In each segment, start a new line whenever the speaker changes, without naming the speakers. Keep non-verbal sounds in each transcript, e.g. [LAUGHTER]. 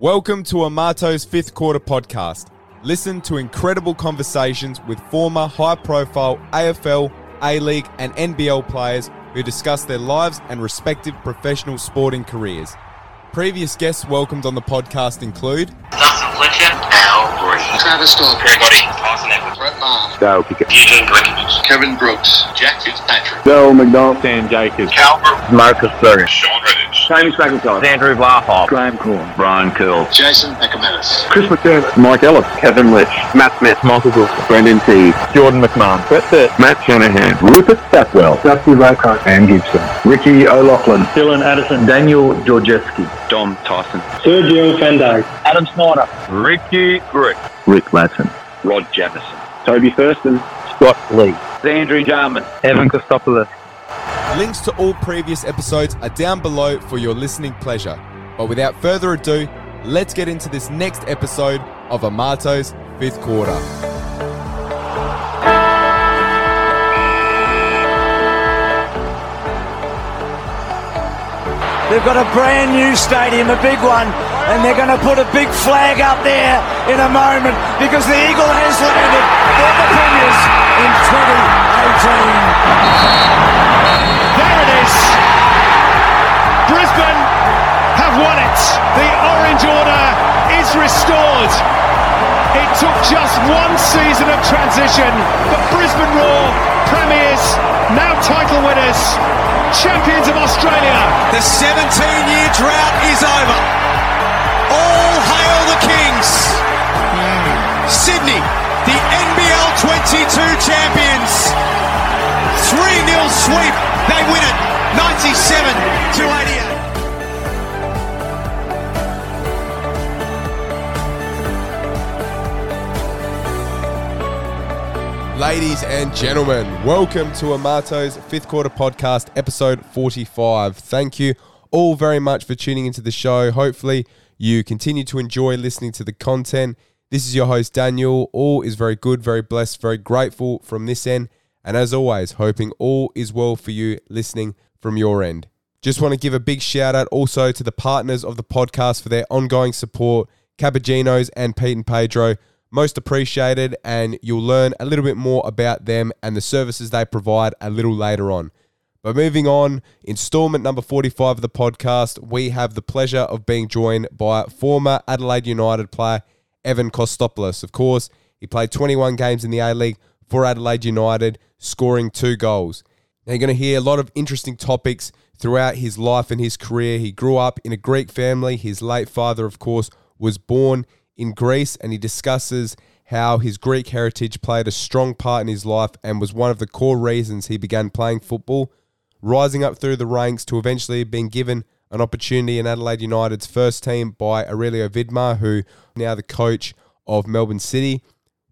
Welcome to Amato's fifth quarter podcast. Listen to incredible conversations with former high profile AFL, A League, and NBL players who discuss their lives and respective professional sporting careers. Previous guests welcomed on the podcast include
Dustin Fletcher, Al Green,
Travis Storm,
Greg Gotti, Tyson Edwards,
Brett Maher,
Dale Pickett,
Eugene Galekovic,
Kevin Brooks, Jack Fitzpatrick,
Dale McDonald, Sam Jacobs,
Cal Brook,
Marcus Berry,
Sean Redditch,
James McIntyre,
Andrew Blahoff,
Graham Corn, Brian Curl,
Jason Ecometis,
Chris McDermott, Mike Ellis, Kevin Litch, Matt Smith, Michael Wilson, Brendan Teague, Jordan McMahon, Brett Burt, Matt Shanahan, Rupert Stackwell, Dusty Raycott, and Gibson, Ricky O'Loughlin, Dylan Addison, Daniel Georgievski, Dom Tyson,
Sergio van Dijk,
Adam Snyder, Ricky Brick,
Rick Latson,
Rod Jamison,
Toby Thurston, Scott Lee,
Andrew Jarman,
Evan Kostopoulos.
Links to all previous episodes are down below for your listening pleasure. But without further ado, let's get into this next episode of Amato's fifth quarter.
They've got a brand new stadium, a big one, and they're going to put a big flag up there in a moment because the Eagle has landed for the Premiers in 2018.
There it is. Brisbane have won it. The orange order is restored. It took just one season of transition, but Brisbane Roar, premiers, now title winners, champions of Australia.
The 17 year drought is over.
Ladies and gentlemen, welcome to Amato's fifth quarter podcast, episode 45. Thank you all very much for tuning into the show. Hopefully, you continue to enjoy listening to the content. This is your host, Daniel. All is very good, very blessed, very grateful from this end. And as always, hoping all is well for you listening from your end. Just want to give a big shout out also to the partners of the podcast for their ongoing support, CuppaGino's and Pete and Pedro most appreciated, and you'll learn a little bit more about them and the services they provide a little later on. But moving on, installment number 45 of the podcast, we have the pleasure of being joined by former Adelaide United player Evan Kostopoulos. Of course, he played 21 games in the A League for Adelaide United, scoring two goals. Now, you're going to hear a lot of interesting topics throughout his life and his career. He grew up in a Greek family. His late father, of course, was born in Greece, and he discusses how his Greek heritage played a strong part in his life and was one of the core reasons he began playing football, rising up through the ranks to eventually being given an opportunity in Adelaide United's first team by Aurelio Vidmar, who now the coach of Melbourne City.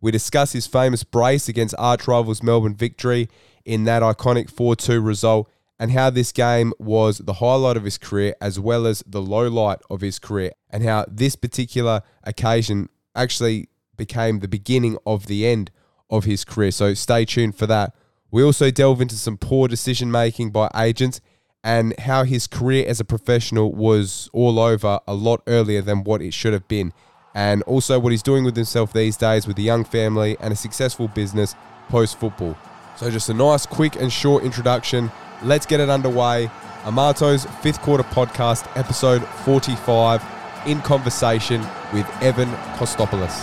We discuss his famous brace against arch rivals Melbourne victory in that iconic 4 2 result and how this game was the highlight of his career as well as the low light of his career, and how this particular occasion actually became the beginning of the end of his career. So stay tuned for that. We also delve into some poor decision making by agents and how his career as a professional was all over a lot earlier than what it should have been. And also what he's doing with himself these days with a young family and a successful business post football. So, just a nice, quick, and short introduction let's get it underway. Amato's fifth quarter podcast, episode 45, in conversation with Evan Kostopoulos.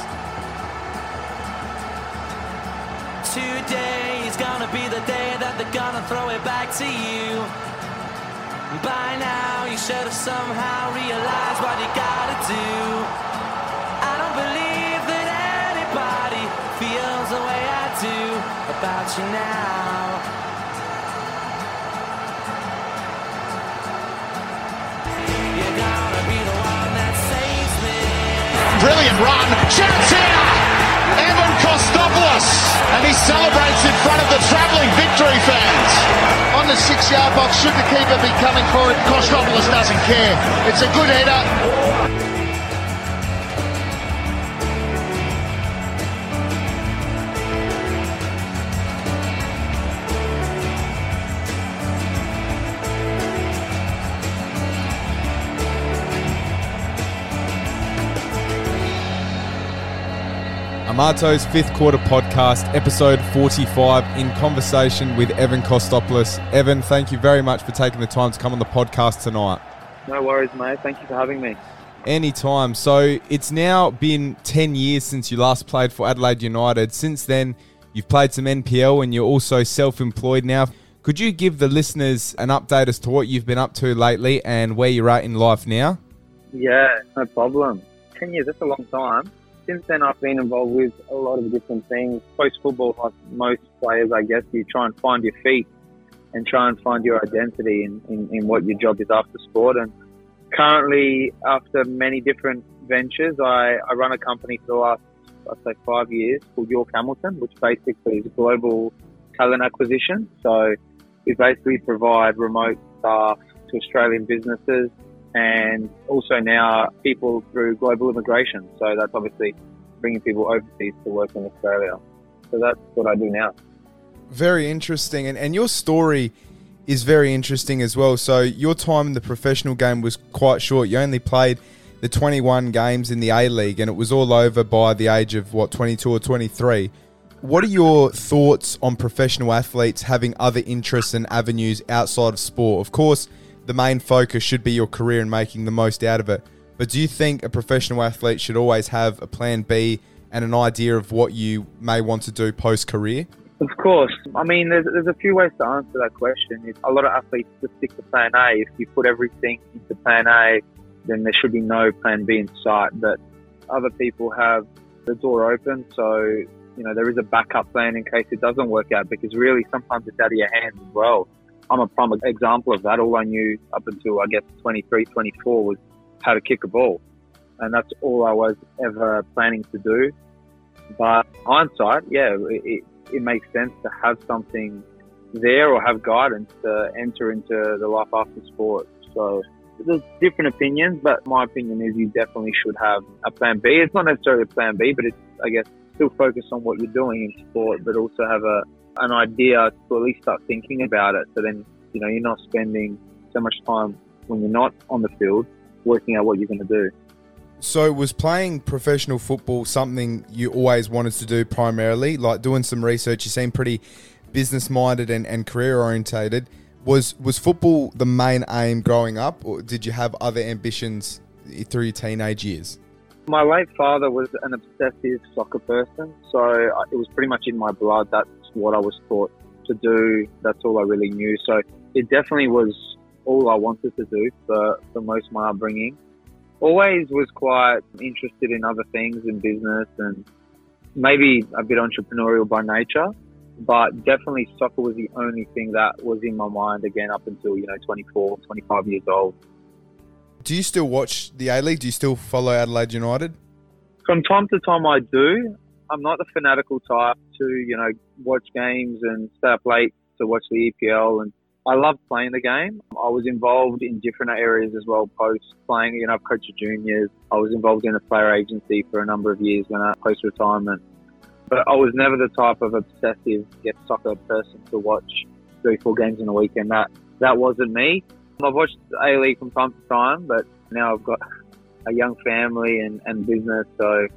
Today is gonna be the day that they're gonna throw it back to you. By now, you should have somehow realized what you gotta do. I don't believe that anybody feels the way I do about you now.
Brilliant run. Shouts here. Evan Kostopoulos. And he celebrates in front of the travelling victory fans.
On the six yard box, should the keeper be coming for it? Kostopoulos doesn't care. It's a good header.
Amato's fifth quarter podcast, episode 45, in conversation with Evan Kostopoulos. Evan, thank you very much for taking the time to come on the podcast tonight.
No worries, mate. Thank you for having me.
Anytime. So it's now been 10 years since you last played for Adelaide United. Since then, you've played some NPL and you're also self employed now. Could you give the listeners an update as to what you've been up to lately and where you're at in life now?
Yeah, no problem. 10 years, that's a long time. Since then, I've been involved with a lot of different things. Post football, like most players, I guess, you try and find your feet and try and find your identity in, in, in what your job is after sport. And currently, after many different ventures, I, I run a company for the last, I'd say, five years called York Hamilton, which basically is global talent acquisition. So we basically provide remote staff to Australian businesses and also now people through global immigration. So that's obviously bringing people overseas to work in Australia. So that's what I do now.
Very interesting. And, and your story is very interesting as well. So your time in the professional game was quite short. You only played the 21 games in the A League and it was all over by the age of what 22 or 23. What are your thoughts on professional athletes having other interests and avenues outside of sport? Of course, the main focus should be your career and making the most out of it. But do you think a professional athlete should always have a plan B and an idea of what you may want to do post career?
Of course. I mean, there's, there's a few ways to answer that question. A lot of athletes just stick to plan A. If you put everything into plan A, then there should be no plan B in sight. But other people have the door open. So, you know, there is a backup plan in case it doesn't work out because really sometimes it's out of your hands as well. I'm a prime example of that. All I knew up until I guess 23, 24 was how to kick a ball. And that's all I was ever planning to do. But hindsight, yeah, it, it makes sense to have something there or have guidance to enter into the life after sport. So there's different opinions, but my opinion is you definitely should have a plan B. It's not necessarily a plan B, but it's, I guess, still focus on what you're doing in sport, but also have a, an idea to at least start thinking about it. So then, you know, you're not spending so much time when you're not on the field working out what you're going to do.
So, was playing professional football something you always wanted to do primarily? Like doing some research, you seem pretty business minded and, and career orientated. Was was football the main aim growing up, or did you have other ambitions through your teenage years?
My late father was an obsessive soccer person, so it was pretty much in my blood. That's what I was taught to do. That's all I really knew. So it definitely was all I wanted to do for, for most of my upbringing. Always was quite interested in other things in business and maybe a bit entrepreneurial by nature, but definitely soccer was the only thing that was in my mind again up until, you know, 24, 25 years old.
Do you still watch the A League? Do you still follow Adelaide United?
From time to time, I do. I'm not the fanatical type to, you know, watch games and stay up late to watch the EPL. And I love playing the game. I was involved in different areas as well post playing. You know, I've coached juniors. I was involved in a player agency for a number of years when I post retirement. But I was never the type of obsessive get soccer person to watch three, four games in a weekend. That that wasn't me. I've watched A League from time to time, but now I've got [LAUGHS] a young family and, and business, so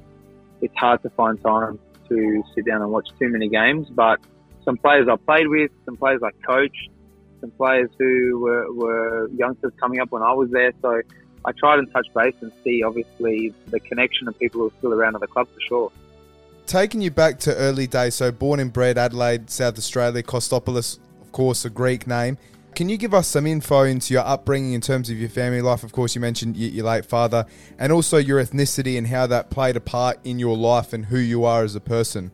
it's hard to find time to sit down and watch too many games. But some players I played with, some players I coached, some players who were, were youngsters coming up when I was there. So I tried and touch base and see, obviously, the connection of people who are still around at the club for sure.
Taking you back to early days, so born and bred Adelaide, South Australia, Kostopoulos, of course, a Greek name. Can you give us some info into your upbringing in terms of your family life? Of course, you mentioned your late father, and also your ethnicity and how that played a part in your life and who you are as a person.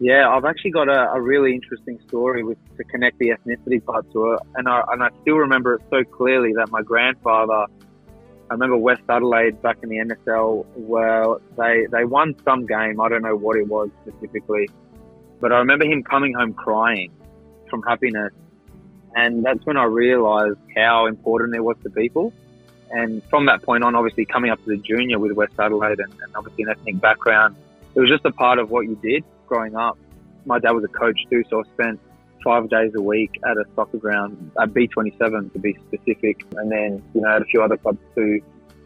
Yeah, I've actually got a, a really interesting story with to connect the ethnicity part to it, and I and I still remember it so clearly that my grandfather. I remember West Adelaide back in the NSL where they they won some game. I don't know what it was specifically, but I remember him coming home crying from happiness and that's when I realised how important it was to people. And from that point on, obviously coming up as a junior with West Adelaide and, and obviously an ethnic background, it was just a part of what you did growing up. My dad was a coach too, so I spent five days a week at a soccer ground at B27 to be specific, and then you know at a few other clubs too.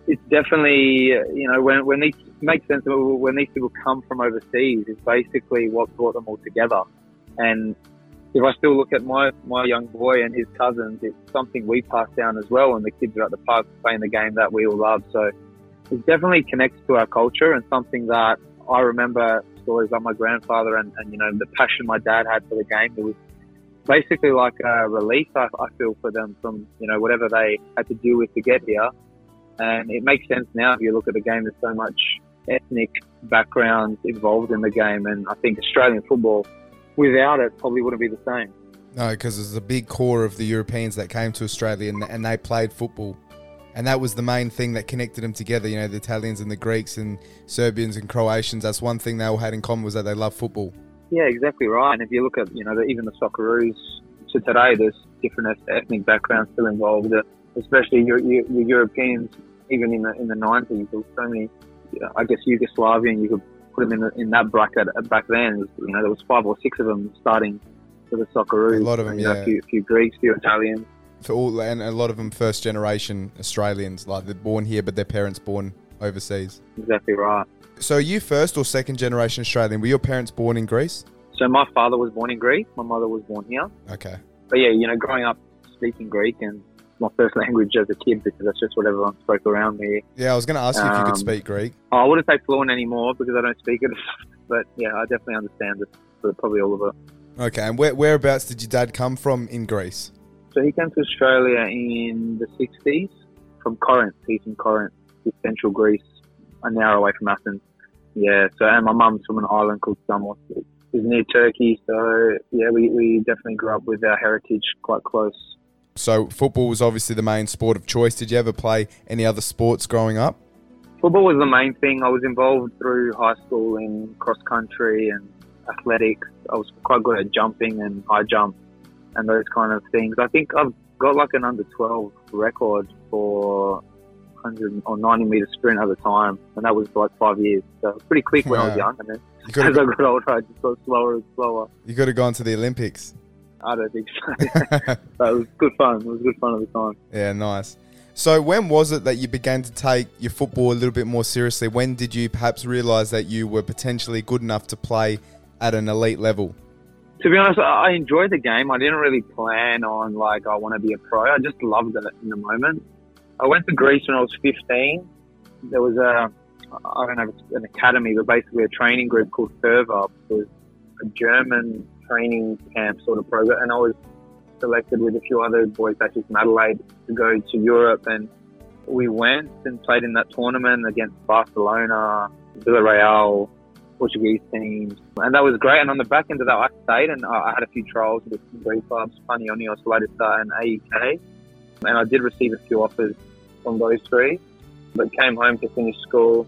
it's definitely you know when when these makes sense when these people come from overseas is basically what brought them all together. And if I still look at my my young boy and his cousins, it's something we pass down as well. And the kids are at the park playing the game that we all love. So it definitely connects to our culture and something that I remember stories about my grandfather and, and you know the passion my dad had for the game. It was basically like a relief I, I feel for them from you know whatever they had to deal with to get here. And it makes sense now if you look at the game. There's so much ethnic backgrounds involved in the game, and I think Australian football, without it, probably wouldn't be the same.
No, because there's a big core of the Europeans that came to Australia and, and they played football. And that was the main thing that connected them together. You know, the Italians and the Greeks and Serbians and Croatians. That's one thing they all had in common was that they love football.
Yeah, exactly right. And if you look at, you know, the, even the Socceroos to today, there's different ethnic backgrounds still involved, especially your, your, your Europeans. Even in the in the 90s, there was so many I guess Yugoslavian, you could put them in, the, in that bracket uh, back then. You know, there was five or six of them starting for the Socceroos.
A lot of them,
you
yeah.
A, few, a few Greeks, a few Italians.
For all, and a lot of them first generation Australians, like they're born here, but their parents born overseas.
Exactly right.
So, are you first or second generation Australian? Were your parents born in Greece?
So, my father was born in Greece. My mother was born here.
Okay.
But yeah, you know, growing up speaking Greek and my first language as a kid because that's just what everyone spoke around me.
Yeah, I was going to ask you um, if you could um, speak Greek.
I wouldn't say fluent anymore because I don't speak it, [LAUGHS] but yeah, I definitely understand it for probably all of it.
Okay, and where, whereabouts did your dad come from in Greece?
So he came to Australia in the 60s from Corinth. He's from Corinth, it's central Greece, an hour away from Athens. Yeah, so and my mum's from an island called Samos. It's near Turkey, so yeah, we, we definitely grew up with our heritage quite close.
So football was obviously the main sport of choice. Did you ever play any other sports growing up?
Football was the main thing. I was involved through high school in cross country and athletics. I was quite good at jumping and high jump and those kind of things. I think I've got like an under 12 record for 100 or 90 meter sprint at the time, and that was like five years. So pretty quick when I was young, and then as I got older, I just got slower and slower.
You could have gone to the Olympics.
I don't think so. [LAUGHS] [LAUGHS] but it was good fun. It was good fun at the time.
Yeah, nice. So when was it that you began to take your football a little bit more seriously? When did you perhaps realise that you were potentially good enough to play at an elite level?
To be honest, I enjoyed the game. I didn't really plan on like I want to be a pro. I just loved it in the moment. I went to Greece when I was 15. There was a I don't know an academy, but basically a training group called Ferva. It was a German training camp sort of program, and I was selected with a few other boys such as Adelaide to go to Europe, and we went and played in that tournament against Barcelona, Villarreal, Portuguese teams, and that was great. And on the back end of that, I stayed and I had a few trials with some Greek clubs, Panionios, Larissa, and AEK, and I did receive a few offers from those three, but came home to finish school.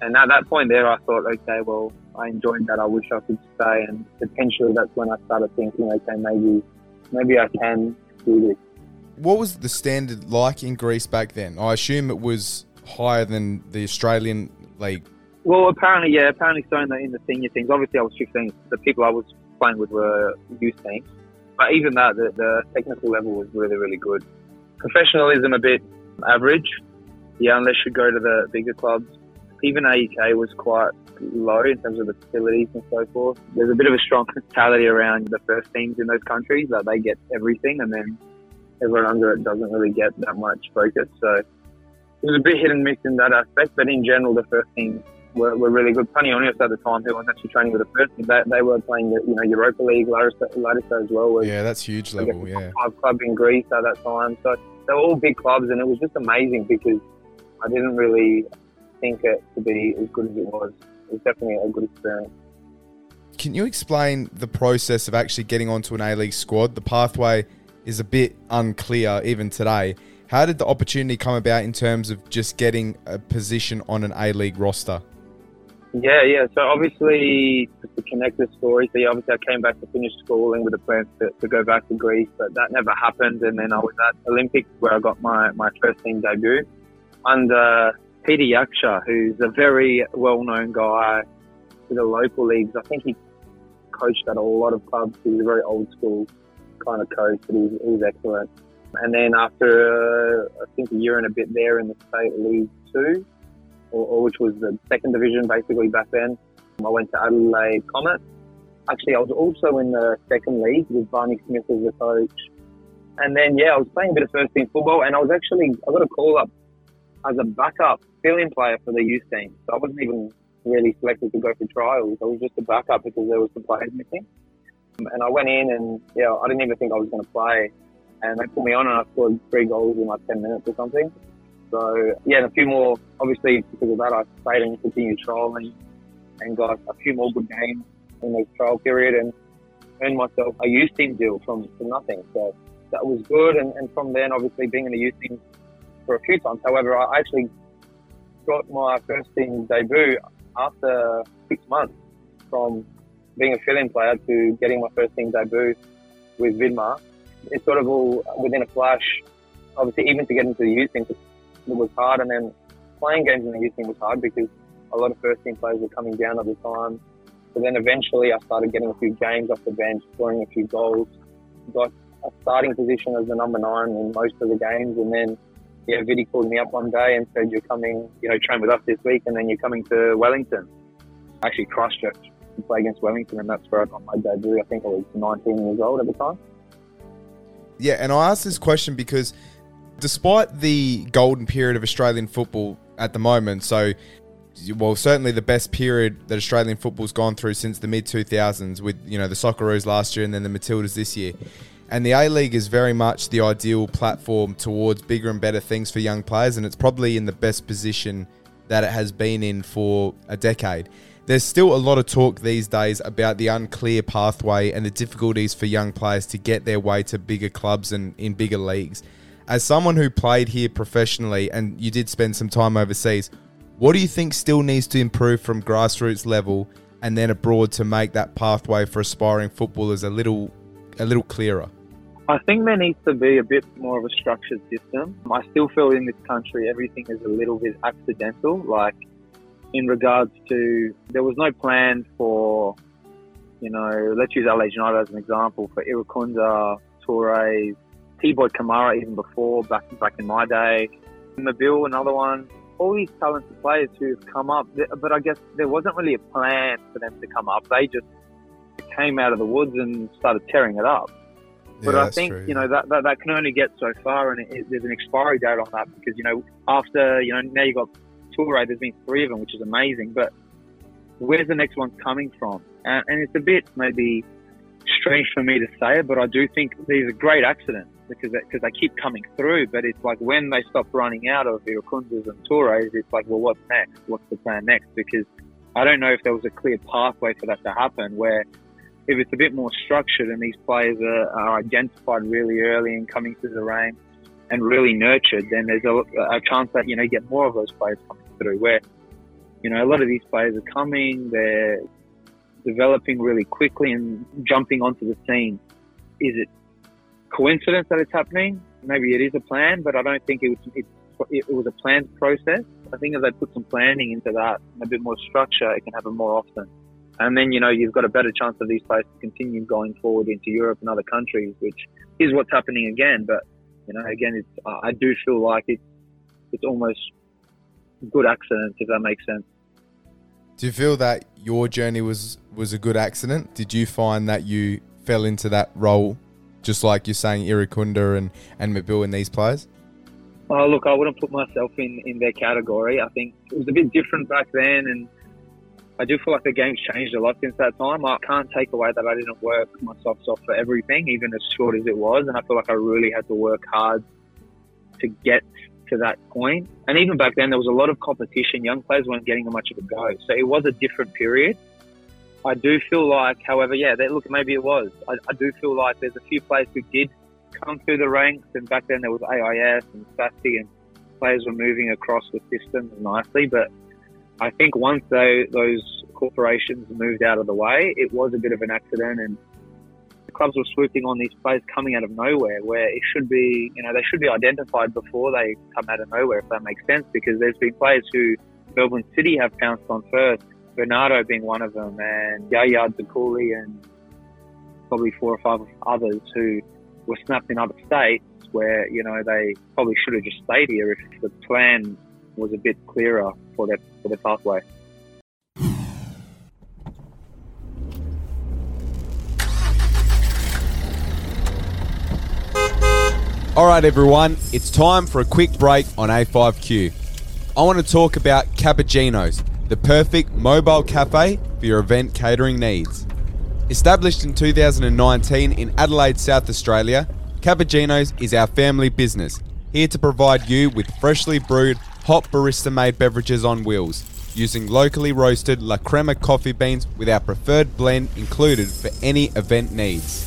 And at that point there, I thought, okay, well, I enjoyed that. I wish I could stay, and potentially that's when I started thinking, okay, maybe, maybe I can do this.
What was the standard like in Greece back then? I assume it was higher than the Australian league.
Well, apparently, yeah, apparently so in the, in the senior teams. Obviously, I was 15. The people I was playing with were youth teams, but even that, the, the technical level was really, really good. Professionalism a bit average, yeah, unless you go to the bigger clubs. Even AEK was quite low in terms of the facilities and so forth. There's a bit of a strong mentality around the first teams in those countries that they get everything and then everyone under it doesn't really get that much focus. So it was a bit hit and miss in that aspect, but in general, the first teams were, were really good. Panionios at the time, who was actually training with the first team, they, they were playing the you know Europa League, Larissa, Larissa as well. Was,
yeah, that's huge level. Yeah,
five club in Greece at that time, so they were all big clubs, and it was just amazing because I didn't really think it to be as good as it was It was definitely a good experience.
Can you explain the process of actually getting onto an A League squad? The pathway is a bit unclear even today. How did the opportunity come about in terms of just getting a position on an A League roster?
Yeah, yeah. So obviously, to connect the story, so yeah, obviously I came back to finish schooling with a plan to, to go back to Greece, but that never happened. And then I was at Olympics where I got my, my first team debut under Peter Yaksha, who's a very well-known guy in the local leagues. I think he coached at a lot of clubs. He's a very old school kind of coach, but he's, he's excellent. And then after, uh, I think a year and a bit there in the State League 2, or, or which was the second division basically back then, I went to Adelaide Comet. Actually, I was also in the second league with Barney Smith as the coach. And then, yeah, I was playing a bit of first team football, and I was actually, I got a call up as a backup fill-in player for the youth team. So I wasn't even really selected to go for trials. I was just a backup because there was some players missing. Um, and I went in and, yeah, I didn't even think I was going to play. And they put me on and I scored three goals in like 10 minutes or something. So, yeah, and a few more, obviously, because of that, I stayed and continued trialing and got a few more good games in the trial period and earned myself a youth team deal from, from nothing. So that was good. And, and from then, obviously, being in the youth team for a few times. However, I actually got my first team debut after six months from being a fill-in player to getting my first team debut with Vidmar. It's sort of all within a flash. Obviously, even to get into the youth team, was hard. And then playing games in the youth team was hard because a lot of first team players were coming down at the time. But then eventually I started getting a few games off the bench, scoring a few goals, got a starting position as the number nine in most of the games. And then, yeah, Vidi called me up one day and said, you're coming, you know, train with us this week and then you're coming to Wellington. Actually, Christchurch to play against Wellington and that's where I got my debut. I think I was 19 years old at the time.
Yeah, and I asked this question because despite the golden period of Australian football at the moment, so well, certainly the best period that Australian football's gone through since the mid 2000s with, you know, the Socceroos last year and then the Matildas this year. And the A League is very much the ideal platform towards bigger and better things for young players, and it's probably in the best position that it has been in for a decade. There's still a lot of talk these days about the unclear pathway and the difficulties for young players to get their way to bigger clubs and in bigger leagues. As someone who played here professionally and you did spend some time overseas, what do you think still needs to improve from grassroots level and then abroad to make that pathway for aspiring footballers a little a little clearer?
I think there needs to be a bit more of a structured system. I still feel in this country everything is a little bit accidental. Like in regards to there was no plan for, you know, let's use LA United as an example for Irankunda, Torres, T-Boy Kamara even before back back in my day, Mabil another one. All these talented players who've come up, but I guess there wasn't really a plan for them to come up. They just came out of the woods and started tearing it up. But
Yeah,
I think
true,
you know that, that that can only get so far, and it, it, there's an expiry date on that because you know after you know now you've got Toure, there's been three of them, which is amazing. But where's the next one coming from? And, and it's a bit maybe strange for me to say it, but I do think these are great accidents because they, because they keep coming through. But it's like when they stop running out of Irankundas and Torres, it's like, well, what's next? What's the plan next? Because I don't know if there was a clear pathway for that to happen where if it's a bit more structured and these players are, are identified really early and coming through the ranks and really nurtured, then there's a, a chance that, you know, you get more of those players coming through where, you know, a lot of these players are coming, they're developing really quickly and jumping onto the scene. Is it coincidence that it's happening? Maybe it is a plan, but I don't think it was, it, it was a planned process. I think if they put some planning into that and a bit more structure, it can happen more often. And then, you know, you've got a better chance of these players to continue going forward into Europe and other countries, which is what's happening again. But, you know, again, it's, I do feel like it's, it's almost good accidents, if that makes sense.
Do you feel that your journey was was a good accident? Did you find that you fell into that role, just like you're saying, Irankunda and and Mabil and these players?
Oh, look, I wouldn't put myself in, in their category. I think it was a bit different back then, and I do feel like the game's changed a lot since that time. I can't take away that I didn't work my socks off for everything, even as short as it was, and I feel like I really had to work hard to get to that point. And even back then, there was a lot of competition. Young players weren't getting much of a go, so it was a different period. I do feel like, however, yeah, they, look, maybe it was. I, I do feel like there's a few players who did come through the ranks, and back then there was AIS and SASI, and players were moving across the system nicely. But I think once they, those corporations moved out of the way, it was a bit of an accident, and the clubs were swooping on these players coming out of nowhere, where it should be, you know, they should be identified before they come out of nowhere, if that makes sense. Because there's been players who Melbourne City have pounced on first, Bernardo being one of them, and Yaya Dukuly, and probably four or five others who were snapped in other states where you know they probably should have just stayed here if the plan was a bit clearer for their for their pathway.
All right, everyone, it's time for a quick break on A5Q. I want to talk about CuppaGino's, the perfect mobile cafe for your event catering needs. Established in 2019 in Adelaide, South Australia, CuppaGino's is our family business, here to provide you with freshly brewed, hot barista made beverages on wheels, using locally roasted La Crema coffee beans with our preferred blend included for any event needs.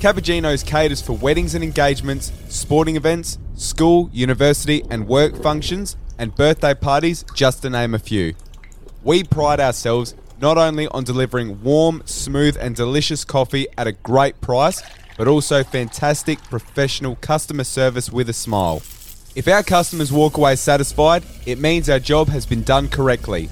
CuppaGino's caters for weddings and engagements, sporting events, school, university, and work functions, and birthday parties, just to name a few. We pride ourselves not only on delivering warm, smooth, and delicious coffee at a great price, but also fantastic professional customer service with a smile. If our customers walk away satisfied, it means our job has been done correctly.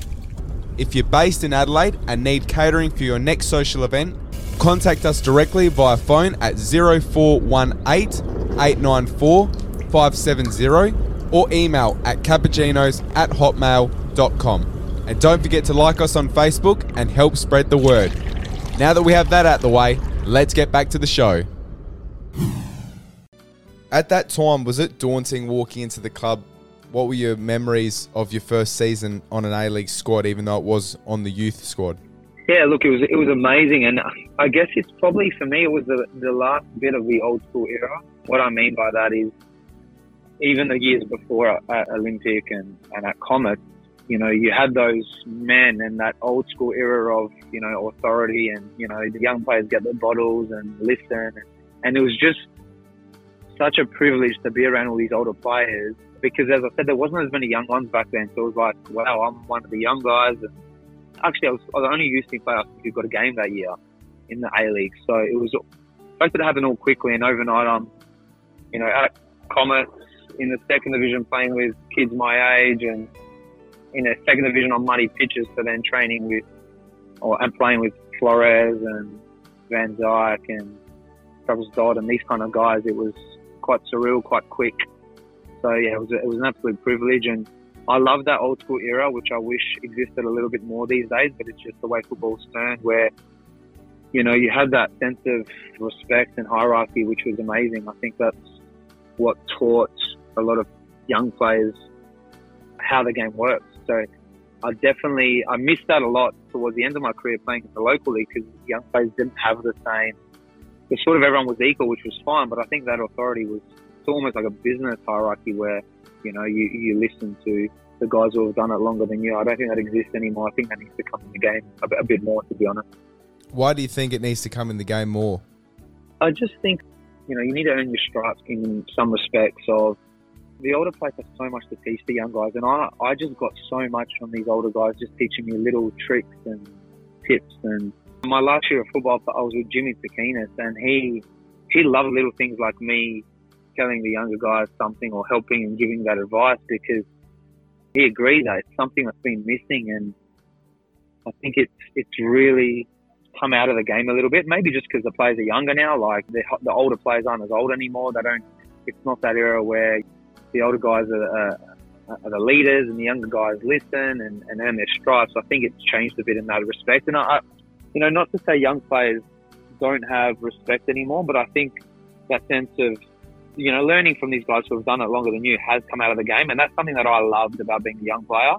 If you're based in Adelaide and need catering for your next social event, contact us directly via phone at 0418 894 570 or email at cuppaginos at hotmail.com. And don't forget to like us on Facebook and help spread the word. Now that we have that out the way, let's get back to the show. At that time, was it daunting walking into the club? What were your memories of your first season on an A League squad, even though it was on the youth squad?
Yeah, look, it was it was amazing, and I guess it's probably for me it was the, the last bit of the old school era. What I mean by that is, even the years before at Olympic and, and at Comet, you know, you had those men and that old school era of you know authority, and you know the young players get their bottles and listen, and, and it was just such a privilege to be around all these older players because, as I said, there wasn't as many young ones back then. So it was like, wow, I'm one of the young guys. And actually, I was, I was the only youth team player who got a game that year in the A League. So it was supposed to happen all quickly and overnight. I'm, you know, at Comets in the second division playing with kids my age and in a second division on muddy pitches. So then training with or and playing with Flores and Van Dijk and Travis Dodd and these kind of guys. It was quite surreal, quite quick. So yeah, it was, it was an absolute privilege, and I love that old school era, which I wish existed a little bit more these days. But it's just the way football's turned, where you know you had that sense of respect and hierarchy, which was amazing. I think that's what taught a lot of young players how the game works. So I definitely I missed that a lot towards the end of my career playing in the local league because young players didn't have the same. Sort of everyone was equal, which was fine, but I think that authority was it's almost like a business hierarchy where you know you, you listen to the guys who have done it longer than you. I don't think that exists anymore. I think that needs to come in the game a bit, a bit more, to be honest.
Why do you think it needs to come in the game more?
I just think you know you need to earn your stripes in some respects. Of the older players have so much to teach the young guys, and I I just got so much from these older guys, just teaching me little tricks and tips. And my last year of football, I was with Jimmy Takinis, and he he loved little things like me telling the younger guys something or helping and giving that advice because he agreed that it's something that's been missing and I think it's it's really come out of the game a little bit. Maybe just because the players are younger now, like the, the older players aren't as old anymore. They don't. It's not that era where the older guys are, are, are the leaders and the younger guys listen and, and earn their stripes. I think it's changed a bit in that respect. And I, you know, not to say young players don't have respect anymore, but I think that sense of you know, learning from these guys who have done it longer than you has come out of the game. And that's something that I loved about being a young player,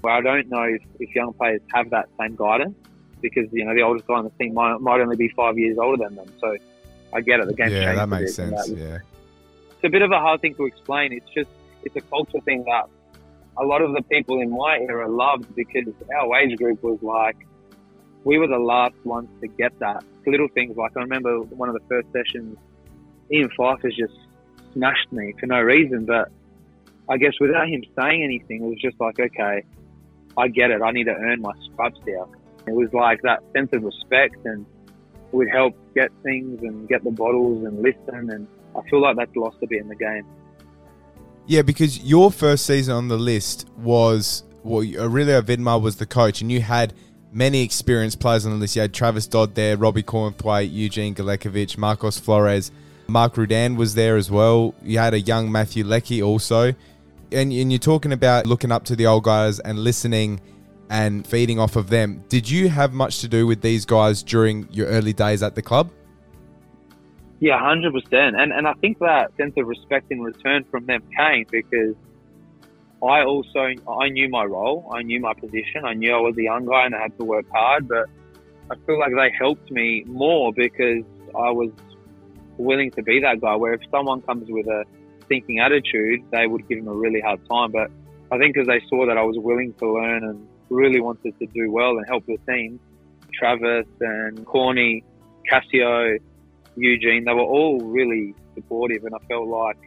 where I don't know if, if young players have that same guidance because, you know, the oldest guy on the team might, might only be five years older than them. So I get it. The game
Yeah, that makes sense.
that.
Yeah.
It's a bit of a hard thing to explain. It's just, it's a culture thing that a lot of the people in my era loved because our age group was like, we were the last ones to get that. Little things like I remember one of the first sessions, Ian Pfeiffer's just smashed me for no reason, but I guess without him saying anything, it was just like, okay, I get it. I need to earn my stripes here. It was like that sense of respect and would help get things and get the bottles and listen. And I feel like that's lost a bit in the game.
Yeah, because your first season on the list was well, Aurelio Vidmar was the coach, and you had many experienced players on the list. You had Travis Dodd there, Robbie Cornthwaite, Eugene Galekovic, Marcos Flores. Mark Rudan was there as well. You had a young Matthew Leckie also. And, and you're talking about looking up to the old guys and listening and feeding off of them. Did you have much to do with these guys during your early days at the club?
Yeah, hundred percent. And and I think that sense of respect in return from them came because I also I knew my role, I knew my position, I knew I was a young guy and I had to work hard. But I feel like they helped me more because I was willing to be that guy. Where if someone comes with a thinking attitude, they would give him a really hard time. But I think because they saw that I was willing to learn and really wanted to do well and help the team, Travis and Corny, Cassio, Eugene, they were all really supportive, and I felt like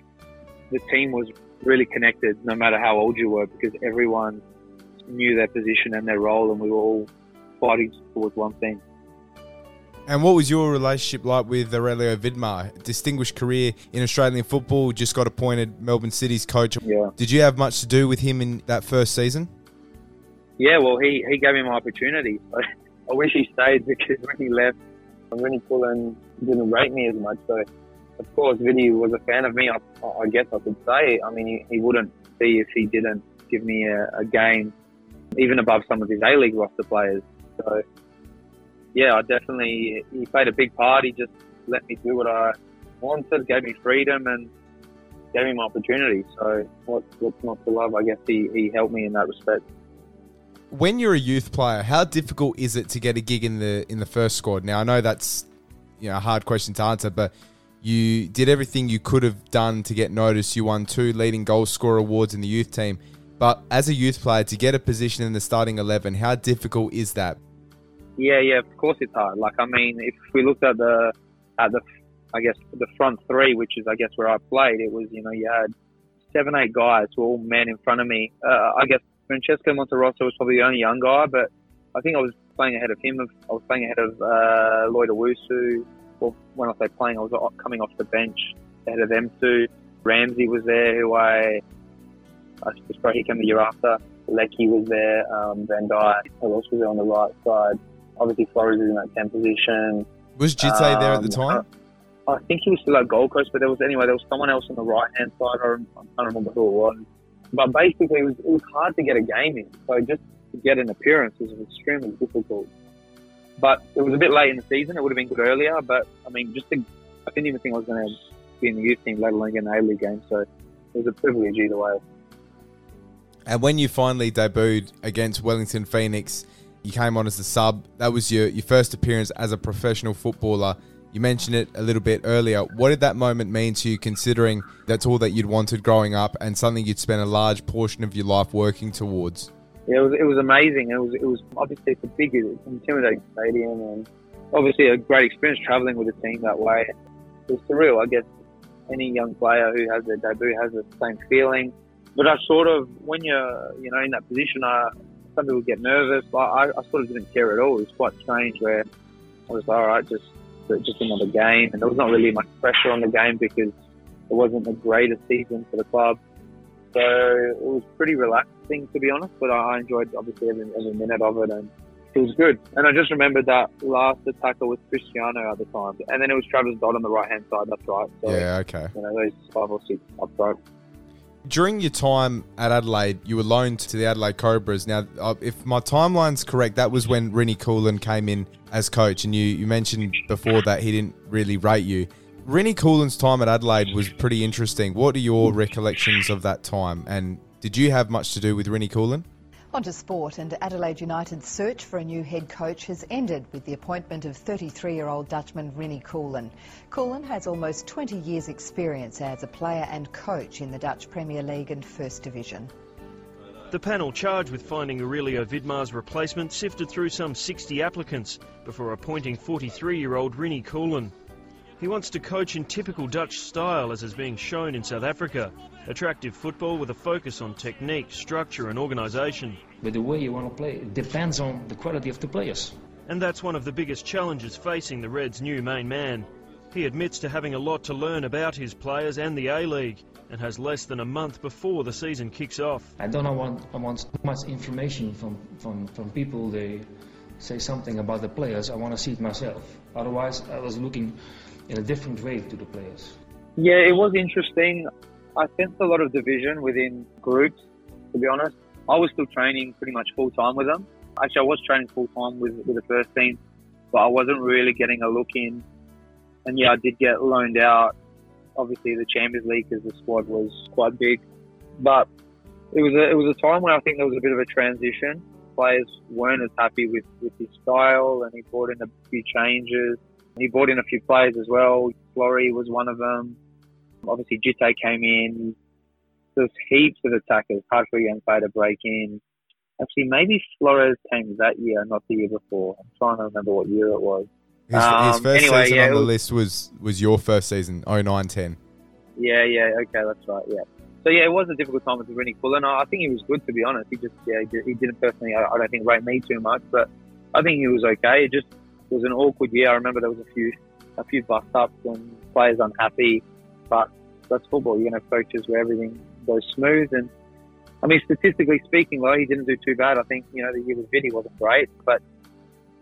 the team was really connected, no matter how old you were, because everyone knew their position and their role, and we were all fighting towards one thing.
And what was your relationship like with Aurelio Vidmar? Distinguished career in Australian football, just got appointed Melbourne City's coach.
Yeah.
Did you have much to do with him in that first season?
Yeah, well, he, he gave me my opportunity. [LAUGHS] I wish he stayed because when he left, Rini Coolen didn't rate me as much. So, of course, Vinny was a fan of me. I, I guess I could say. I mean, he, he wouldn't be if he didn't give me a, a game, even above some of his A League roster players. So, yeah, I definitely, he played a big part. He just let me do what I wanted, gave me freedom, and gave me my opportunity. So, what, what's not to love? I guess he, he helped me in that respect
when you're a youth player, how difficult is it to get a gig in the in the first squad? Now I know that's you know a hard question to answer, but you did everything you could have done to get noticed. You won two leading goal scorer awards in the youth team. But as a youth player, to get a position in the starting eleven, how difficult is that?
Yeah, yeah, of course it's hard. Like I mean, if we looked at the at the I guess the front three, which is I guess where I played, it was you know you had seven, eight guys who were all men in front of me. Uh, I guess Francesco Monterosso was probably the only young guy, but I think I was playing ahead of him. I was playing ahead of uh, Lloyd Owusu. Well, when I say playing, I was coming off the bench ahead of them two. Ramsey was there, who I I suppose he came the year after. Leckie was there, um, Van Dijk. Who else was there on the right side? Obviously, Flores is in that 10 position.
Was Jitse um, there at the um, time?
I, I think he was still at Gold Coast, but there was anyway. There was someone else on the right hand side. I, I can't remember who it was. But basically, it was, it was hard to get a game in. So just to get an appearance was extremely difficult. But it was a bit late in the season. It would have been good earlier. But I mean, just to, I didn't even think I was going to be in the youth team, let alone get an A League game. So it was a privilege either way.
And when you finally debuted against Wellington Phoenix, you came on as a sub. That was your, your first appearance as a professional footballer. You mentioned it a little bit earlier. What did that moment mean to you, considering that's all that you'd wanted growing up and something you'd spent a large portion of your life working towards?
It was, it was amazing. It was, it was obviously it's a big, intimidating stadium, and obviously a great experience traveling with the team that way. It was surreal. I guess any young player who has their debut has the same feeling. But I sort of, when you're, you know, in that position, I, some people get nervous. But I, I sort of didn't care at all. It was quite strange where I was like, all right, just just another game, and there was not really much pressure on the game because it wasn't the greatest season for the club. So it was pretty relaxing, to be honest. But I enjoyed obviously every, every minute of it, and it was good. And I just remembered that last attacker was Cristiano at the time, and then it was Travis Dodd on the right hand side. That's right.
So, yeah. Okay.
You know those five or six up front.
During your time at Adelaide, you were loaned to the Adelaide Cobras. Now, uh, if my timeline's correct, that was when Rini Coolen came in as coach, and you, you mentioned before that he didn't really rate you. Rini Coolen's time at Adelaide was pretty interesting. What are your recollections of that time? And did you have much to do with Rini Coolen?
On to sport, and Adelaide United's search for a new head coach has ended with the appointment of 33-year-old Dutchman Rini Coolen. Coolen has almost 20 years' experience as a player and coach in the Dutch Premier League and First Division.
The panel charged with finding Aurelio Vidmar's replacement sifted through some 60 applicants before appointing 43-year-old Rini Coolen. He wants to coach in typical Dutch style as is being shown in South Africa. Attractive football with a focus on technique, structure and organisation.
But the way you want to play depends on the quality of the players.
And that's one of the biggest challenges facing the Reds' new main man. He admits to having a lot to learn about his players and the A-League and has less than a month before the season kicks off.
I don't want, I want too much information from, from, from people. They say something about the players. I want to see it myself. Otherwise, I was looking in a different way to the players.
Yeah, it was interesting. I sensed a lot of division within groups, to be honest. I was still training pretty much full time with them. Actually, I was training full time with, with the first team, but I wasn't really getting a look in. And yeah, I did get loaned out. Obviously, the Champions League because the squad was quite big, but it was a it was a time where I think there was a bit of a transition. Players weren't as happy with, with his style, and he brought in a few changes. He brought in a few players as well. Flory was one of them. Obviously, Jitte came in. There's heaps of attackers. Hard for a young player to break in. Actually, maybe Flores came that year, not the year before. I'm trying to remember what year it was.
His, his
Um,
first
anyway,
season
yeah,
on the
was-
list was was your first season, 09-10.
Yeah, yeah, okay, that's right, yeah. So yeah, it was a difficult time with Rini Coolen. I I think he was good to be honest. He just yeah, he didn't personally. I I don't think rate me too much, but I think he was okay. It just was an awkward year. I remember there was a few a few bust ups and players unhappy, but that's football. You're gonna have coaches where everything goes smooth. And I mean, statistically speaking, though, he didn't do too bad. I think you know the year with Vinny wasn't great, but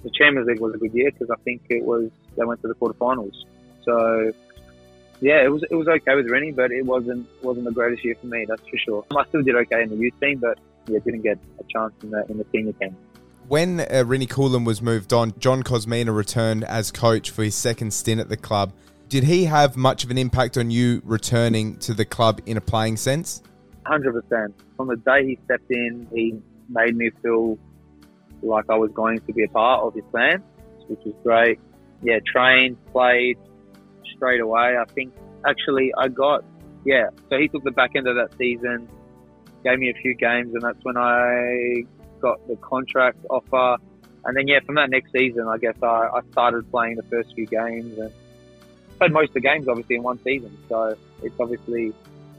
the Champions League was a good year because I think it was they went to the quarterfinals. So yeah, it was it was okay with Rini, but it wasn't wasn't the greatest year for me. That's for sure. I still did okay in the youth team, but yeah, didn't get a chance in the in the senior team.
When uh, Rini Coolen was moved on, John Kosmina returned as coach for his second stint at the club. Did he have much of an impact on you returning to the club in a playing sense?
Hundred percent. From the day he stepped in, he made me feel like I was going to be a part of his plan, which was great. Yeah, trained, played straight away. I think actually I got yeah. So he took the back end of that season, gave me a few games, and that's when I got the contract offer. And then yeah, from that next season, I guess I, I started playing the first few games and played most of the games obviously in one season. So it's obviously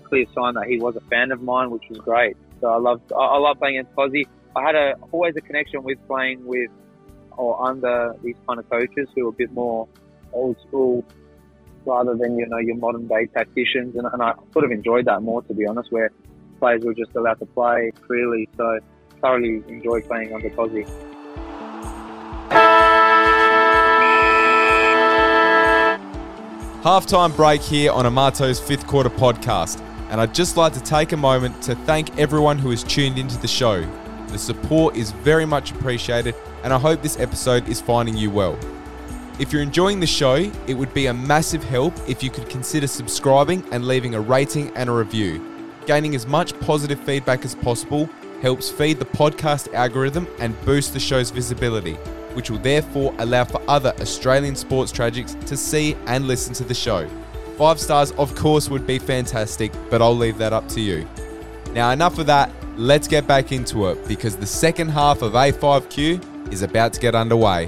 a clear sign that he was a fan of mine, which was great. So I love I, I love playing against Posy. I had a always a connection with playing with or under these kind of coaches who are a bit more old school rather than you know your modern day tacticians, and, and I sort of enjoyed that more to be honest, where players were just allowed to play freely. So thoroughly enjoyed playing under Posy.
Halftime break here on Amato's fifth quarter podcast, and I'd just like to take a moment to thank everyone who has tuned into the show. The support is very much appreciated, and I hope this episode is finding you well. If you're enjoying the show, it would be a massive help if you could consider subscribing and leaving a rating and a review. Gaining as much positive feedback as possible helps feed the podcast algorithm and boost the show's visibility, which will therefore allow for other Australian sports tragics to see and listen to the show. Five stars, of course, would be fantastic, but I'll leave that up to you. Now, enough of that, let's get back into it because the second half of A5Q is about to get underway.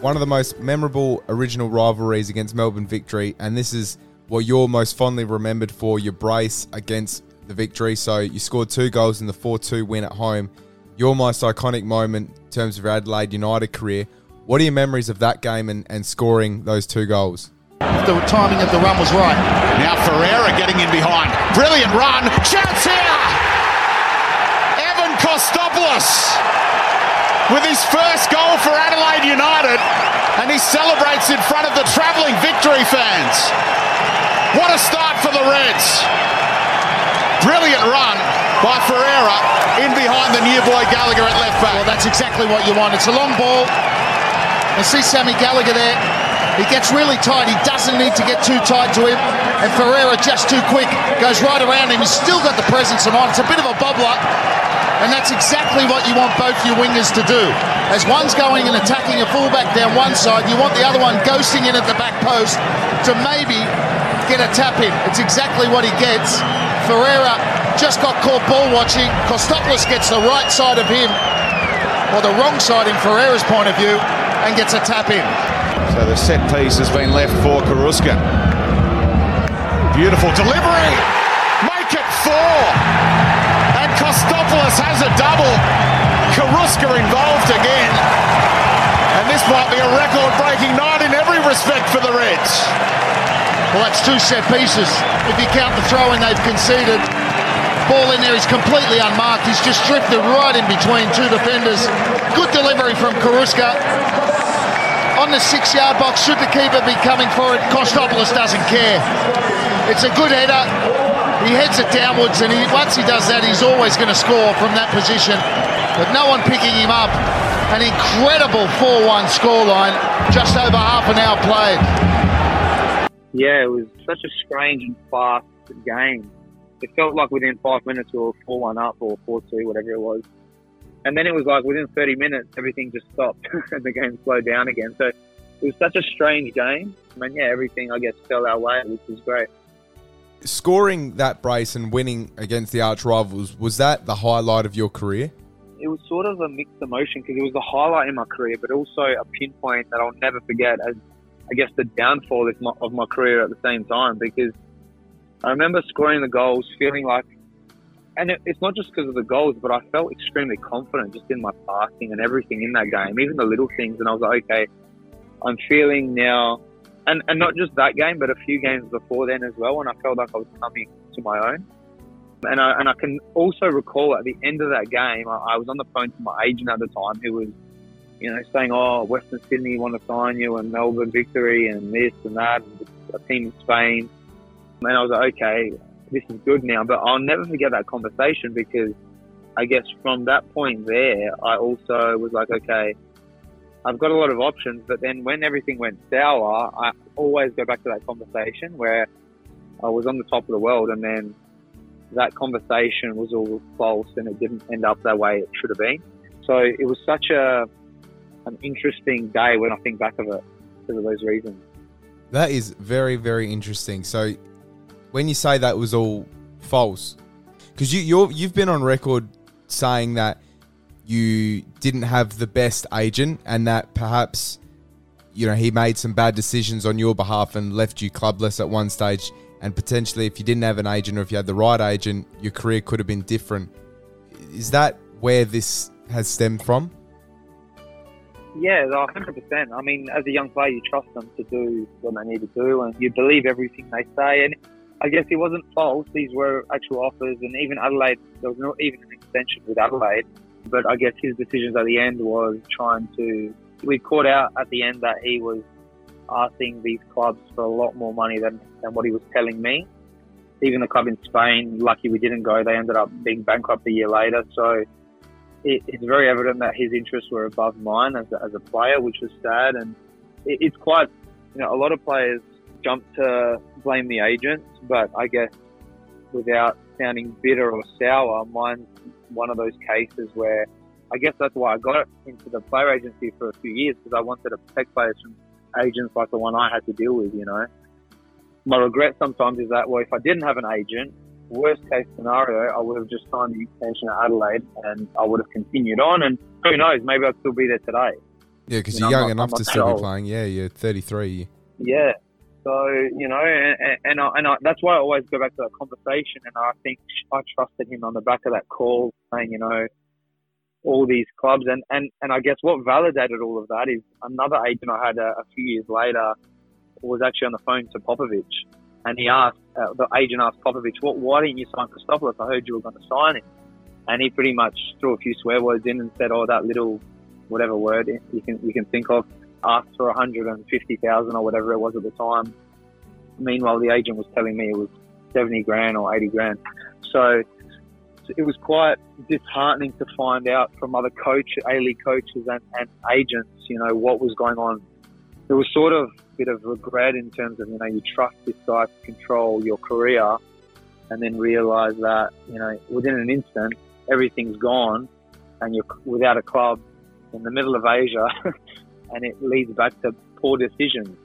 One of the most memorable original rivalries against Melbourne Victory, and this is what you're most fondly remembered for your brace against the victory. So you scored two goals in the 4 2 win at home. Your most iconic moment in terms of Adelaide United career. What are your memories of that game and, and scoring those two goals?
The timing of the run was right.
Now Ferreira getting in behind. Brilliant run. Chance here. Evan Kostopoulos with his first goal for Adelaide United. And he celebrates in front of the travelling victory fans. What a start for the Reds. Brilliant run by Ferreira in behind the new boy Gallagher at left back.
Well, that's exactly what you want. It's a long ball. And see Sammy Gallagher there. He gets really tight. He doesn't need to get too tight to him. And Ferreira just too quick. Goes right around him. He's still got the presence of mind. It's a bit of a bobbler. And that's exactly what you want both your wingers to do. As one's going and attacking a fullback down one side, you want the other one ghosting in at the back post to maybe get a tap in. It's exactly what he gets. Ferreira just got caught ball watching. Kostopoulos gets the right side of him, or the wrong side in Ferreira's point of view, and gets a tap in.
So the set piece has been left for Carrusca. Beautiful delivery. Make it four. And Kostopoulos has a double. Carrusca involved again. And this might be a record-breaking night in every respect for the Reds.
Well, that's two set pieces. If you count the throw in they've conceded, Ball in there, he's completely unmarked. He's just drifted right in between two defenders. Good delivery from Carrusca. On the six yard box, should the keeper be coming for it? Kostopoulos doesn't care. It's a good header. He heads it downwards, and he, once he does that, he's always going to score from that position. But no one picking him up. An incredible 4 1 scoreline, just over half an hour played.
Yeah, it was such a strange and fast game. It felt like within five minutes we were 4 1 up or 4 2, whatever it was. And then it was like within 30 minutes, everything just stopped and [LAUGHS] the game slowed down again. So it was such a strange game. I mean, yeah, everything, I guess, fell our way, which was great.
Scoring that brace and winning against the arch rivals, was that the highlight of your career?
It was sort of a mixed emotion because it was the highlight in my career, but also a pinpoint that I'll never forget as, I guess, the downfall of my, of my career at the same time because I remember scoring the goals, feeling like, and it, it's not just because of the goals, but I felt extremely confident just in my passing and everything in that game, even the little things. And I was like, okay, I'm feeling now, and, and not just that game, but a few games before then as well, when I felt like I was coming to my own. And I, and I can also recall at the end of that game, I, I was on the phone to my agent at the time who was, you know, saying, oh, Western Sydney want to sign you and Melbourne Victory and this and that, and a team in Spain. And I was like, okay, this is good now. But I'll never forget that conversation because I guess from that point there, I also was like, okay, I've got a lot of options. But then when everything went sour, I always go back to that conversation where I was on the top of the world and then that conversation was all false and it didn't end up the way it should have been. So it was such a an interesting day when I think back of it because of those reasons.
That is very, very interesting. So when you say that was all false, because you you're, you've been on record saying that you didn't have the best agent and that perhaps you know he made some bad decisions on your behalf and left you clubless at one stage and potentially if you didn't have an agent or if you had the right agent your career could have been different is that where this has stemmed from
Yeah, 100%. I mean, as a young player, you trust them to do what they need to do and you believe everything they say. And I guess it wasn't false. These were actual offers. And even Adelaide, there was not even an extension with Adelaide. But I guess his decisions at the end was trying to. We caught out at the end that he was asking these clubs for a lot more money than, than what he was telling me. Even the club in Spain, lucky we didn't go, they ended up being bankrupt a year later. So it, it's very evident that his interests were above mine as a, as a player, which was sad. And it, it's quite, you know, a lot of players jump to blame the agents, but I guess without sounding bitter or sour, mine's one of those cases where I guess that's why I got into the player agency for a few years because I wanted to protect players from agents like the one I had to deal with, you know. My regret sometimes is that, well, if I didn't have an agent, worst case scenario, I would have just signed the extension at Adelaide and I would have continued on. And who knows, maybe I'd still be there today.
yeah because
You know,
are young
not-
enough to still be playing yeah you're 33
Yeah. So you know, and, and- and, I, and I, that's why I always go back to that conversation. And I think I trusted him on the back of that call, saying, you know, all these clubs, and and and I guess what validated all of that is another agent I had a, a few years later was actually on the phone to Popovic, and he asked uh, the agent asked Popovic, "What? Why didn't you sign Christopoulos? I heard you were going to sign him." And he pretty much threw a few swear words in and said, "Oh, that little whatever word you can you can think of." asked for 150,000 or whatever it was at the time. Meanwhile, the agent was telling me it was 70 grand or 80 grand. So it was quite disheartening to find out from other coaches, A-League coaches and, and agents, you know, what was going on. There was sort of bit of regret in terms of, you know, you trust this guy to control your career and then realize that, you know, within an instant, everything's gone and you're without a club in the middle of Asia [LAUGHS] and it leads back to poor decisions.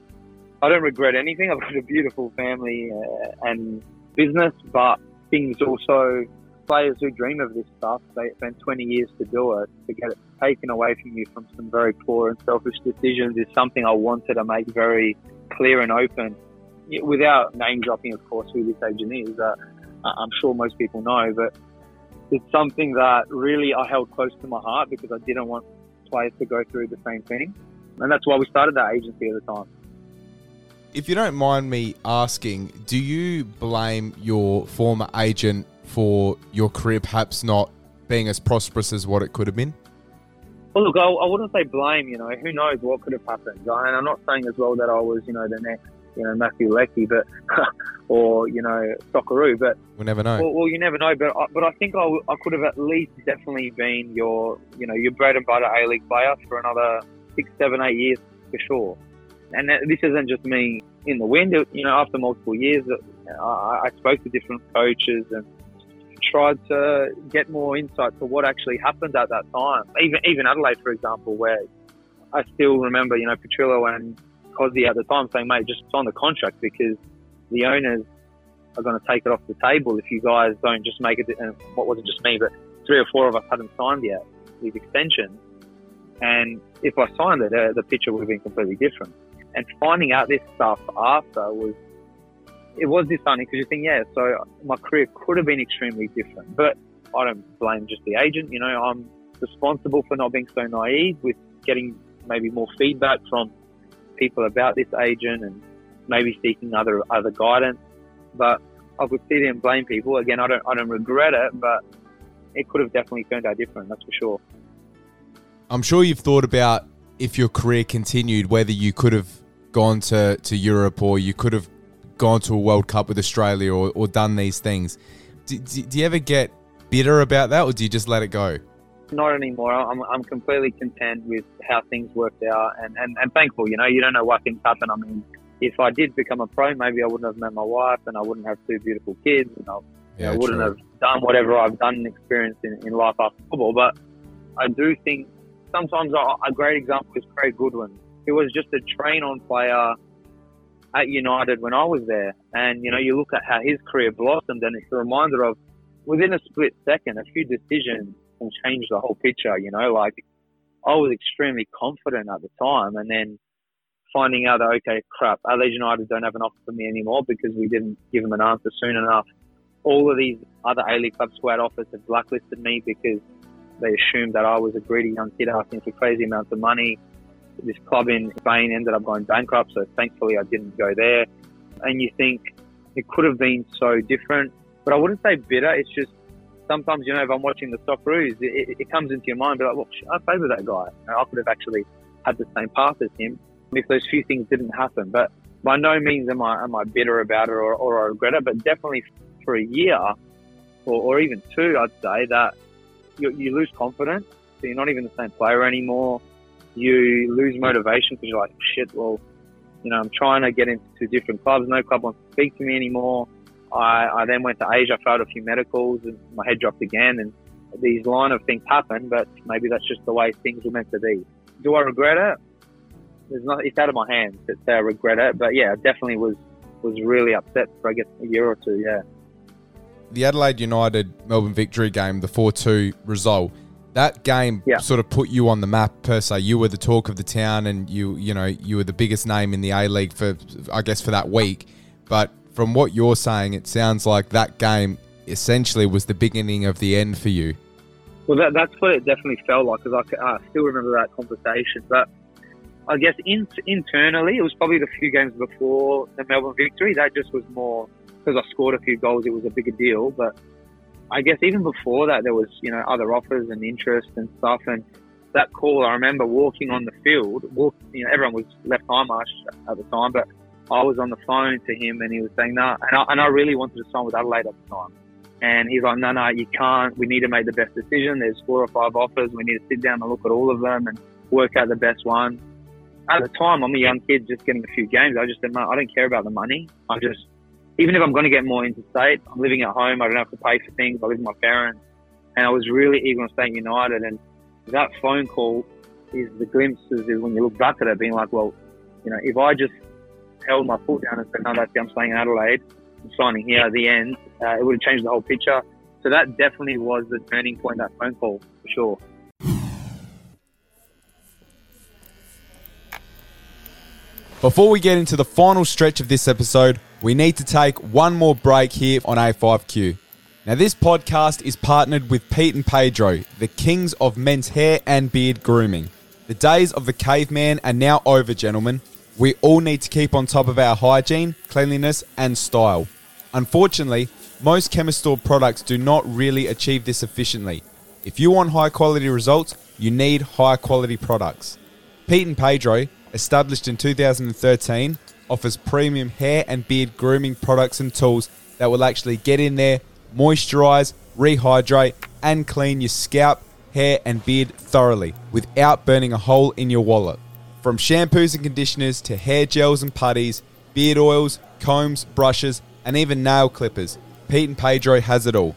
I don't regret anything. I've got a beautiful family uh, and business, but things also, players who dream of this stuff, they spend 20 years to do it. To get it taken away from you from some very poor and selfish decisions is something I wanted to make very clear and open. Without name dropping, of course, who this agent is, uh, I'm sure most people know, but it's something that really I held close to my heart because I didn't want players to go through the same thing. And that's why we started that agency at the time.
If you don't mind me asking, do you blame your former agent
for your career perhaps not being as prosperous as what it could have been?
Well, look, I, I wouldn't say blame. You know, who knows what could have happened? And I'm not saying as well that I was, you know, the next, you know, Matthew Leckie, but [LAUGHS] or you know, Socceroo. But
We never know.
well, well, you never know. But I, but I think I, I could have at least definitely been your, you know, your bread and butter A League player for another six, seven, eight years for sure. And this isn't just me in the wind. You know, after multiple years, uh, I, I spoke to different coaches and tried to get more insight to what actually happened at that time. Even even Adelaide, for example, where I still remember, you know, Petrillo and Cosy at the time saying, "Mate, just sign the contract because the owners are going to take it off the table if you guys don't just make it." And what wasn't just me, but three or four of us hadn't signed yet these extensions. And if I signed it, uh, the picture would have been completely different. And finding out this stuff after was it was disheartening because you think, yeah, so my career could have been extremely different. But I don't blame just the agent. You know, I'm responsible for not being so naive with getting maybe more feedback from people about this agent and maybe seeking other other guidance. But I could there and blame people. Again, I don't I don't regret it, but it could have definitely turned out different. That's for sure.
I'm sure you've thought about if your career continued, whether you could have gone to, to Europe or you could have gone to a World Cup with Australia or, or done these things. Do, do, do you ever get bitter about that or do you just let it go?
Not anymore. I'm, I'm completely content with how things worked out and, and, and thankful. You know, you don't know why things happen. I mean, if I did become a pro, maybe I wouldn't have met my wife and I wouldn't have two beautiful kids and I,
Yeah,
know, wouldn't
true.
have done whatever I've done and experienced in, in life after football. But I do think sometimes a, a great example is Craig Goodwin. He was just a train on player at United when I was there. And, you know, you look at how his career blossomed and it's a reminder of within a split second, a few decisions can change the whole picture, you know, like I was extremely confident at the time and then finding out that, okay, crap, Adelaide United don't have an offer for me anymore because we didn't give them an answer soon enough. All of these other A-League clubs who had offers have blacklisted me because they assumed that I was a greedy young kid asking for crazy amounts of money. This club in Spain ended up going bankrupt, so thankfully I didn't go there. And you think it could have been so different, but I wouldn't say bitter. It's just sometimes, you know, if I'm watching the Socceroos, it, it, comes into your mind, be like, well, I played with that guy. Know, I could have actually had the same path as him if those few things didn't happen. But by no means am I am I bitter about it or, or I regret it. But definitely for a year or, or even two, I'd say that you, you lose confidence. So you're not even the same player anymore. You lose motivation because you're like, shit, well, you know, I'm trying to get into different clubs. No club wants to speak to me anymore. I, I then went to Asia, failed a few medicals, and my head dropped again. And these line of things happen, but maybe that's just the way things were meant to be. Do I regret it? There's not. It's out of my hands to say I regret it, but yeah, I definitely was was really upset for I guess a year or two. Yeah.
The Adelaide United Melbourne victory game, the 4 2 result, that game sort of put you on the map per se. You were the talk of the town and you you know, you were the biggest name in the A League for I guess for that week. But from what you're saying, it sounds like that game essentially was the beginning of the end for you.
Well, that, that's what it definitely felt like because I still remember that conversation. But I guess in, internally, it was probably the few games before the Melbourne victory. That just was more because I scored a few goals. It was a bigger deal. But I guess even before that, there was you know other offers and interest and stuff. And that call, I remember walking on the field. Walk, you know, everyone was left eye march at the time, but I was on the phone to him and he was saying no, and I, and I really wanted to sign with Adelaide at the time. And he's like, no, no, you can't. We need to make the best decision. There's four or five offers. We need to sit down and look at all of them and work out the best one. At the time, I'm a young kid just getting a few games. I just said, no, I don't care about the money. I just, even if I'm going to get more interstate, I'm living at home. I don't have to pay for things. I live with my parents. And I was really eager on staying United. And that phone call is the glimpses is when you look back at it, being like, well, you know, if I just held my foot down and said, no, that's it, I'm staying in Adelaide, I'm signing here at the end, uh, it would have changed the whole picture. So that definitely was the turning point, that phone call, for sure.
Before we get into the final stretch of this episode, we need to take one more break here on A5Q. Now, this podcast is partnered with Pete and Pedro, the kings of men's hair and beard grooming. The days of the caveman are now over, gentlemen. We all need to keep on top of our hygiene, cleanliness, and style. Unfortunately, most Chemistore products do not really achieve this efficiently. If you want high quality results, you need high quality products. Pete and Pedro, established in 2013, offers premium hair and beard grooming products and tools that will actually get in there, moisturize, rehydrate, and clean your scalp, hair, and beard thoroughly without burning a hole in your wallet. From shampoos and conditioners to hair gels and putties, beard oils, combs, brushes, and even nail clippers, Pete and Pedro has it all.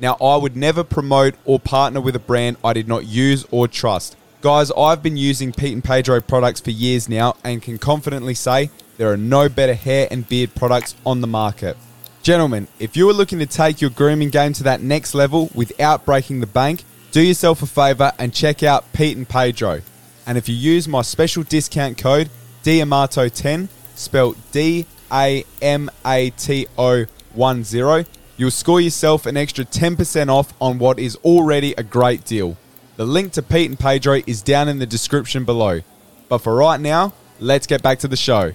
Now, I would never promote or partner with a brand I did not use or trust. Guys, I've been using Pete and Pedro products for years now and can confidently say there are no better hair and beard products on the market. Gentlemen, if you are looking to take your grooming game to that next level without breaking the bank, do yourself a favor and check out Pete and Pedro. And if you use my special discount code DAMATO10, spelled D A M A T O 10, you'll score yourself an extra 10% off on what is already a great deal. The link to Pete and Pedro is down in the description below. But for right now, let's get back to the show.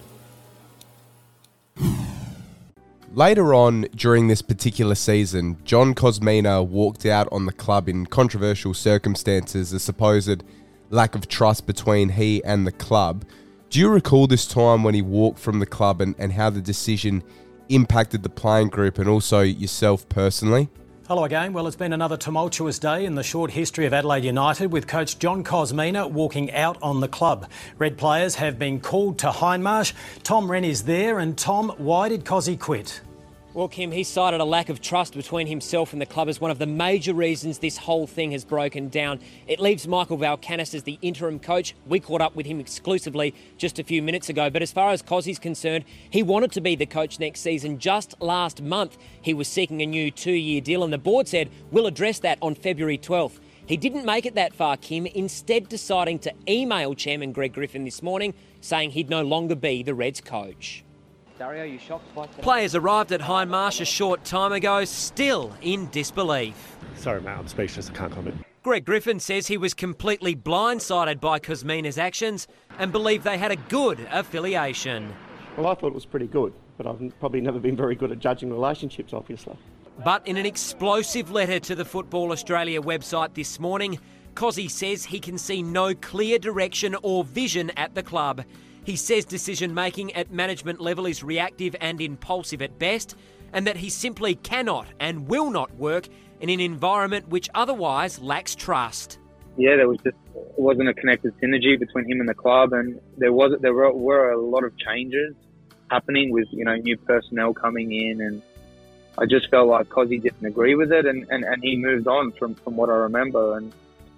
Later on during this particular season, John Kosmina walked out on the club in controversial circumstances, a supposed lack of trust between he and the club. Do you recall this time when he walked from the club and, and how the decision impacted the playing group and also yourself personally?
Hello again. Well, it's been another tumultuous day in the short history of Adelaide United with coach John Kosmina walking out on the club. Red players have been called to Hindmarsh. Tom Wren is there. And Tom, why did Cosy quit?
Well, Kim, he cited a lack of trust between himself and the club as one of the major reasons this whole thing has broken down. It leaves Michael Valkanis as the interim coach. We caught up with him exclusively just a few minutes ago. But as far as Cosy's concerned, he wanted to be the coach next season. Just last month, he was seeking a new two year deal, and the board said, We'll address that on February 12th. He didn't make it that far, Kim, instead deciding to email Chairman Greg Griffin this morning saying he'd no longer be the Reds coach.
Dario, you shocked by
Players arrived at Hindmarsh a short time ago, still in disbelief.
Sorry, mate, I'm speechless. I can't comment.
Greg Griffin says he was completely blindsided by Kosmina's actions and believed they had a good affiliation.
Well, I thought it was pretty good, but I've probably never been very good at judging relationships, obviously.
But in an explosive letter to the Football Australia website this morning, Cosy says he can see no clear direction or vision at the club. He says decision making at management level is reactive and impulsive at best, and that he simply cannot and will not work in an environment which otherwise lacks trust.
Yeah, there was just wasn't a connected synergy between him and the club, and there was there were, were a lot of changes happening with you know new personnel coming in, and I just felt like Cosy didn't agree with it, and, and, and he moved on from, from what I remember, and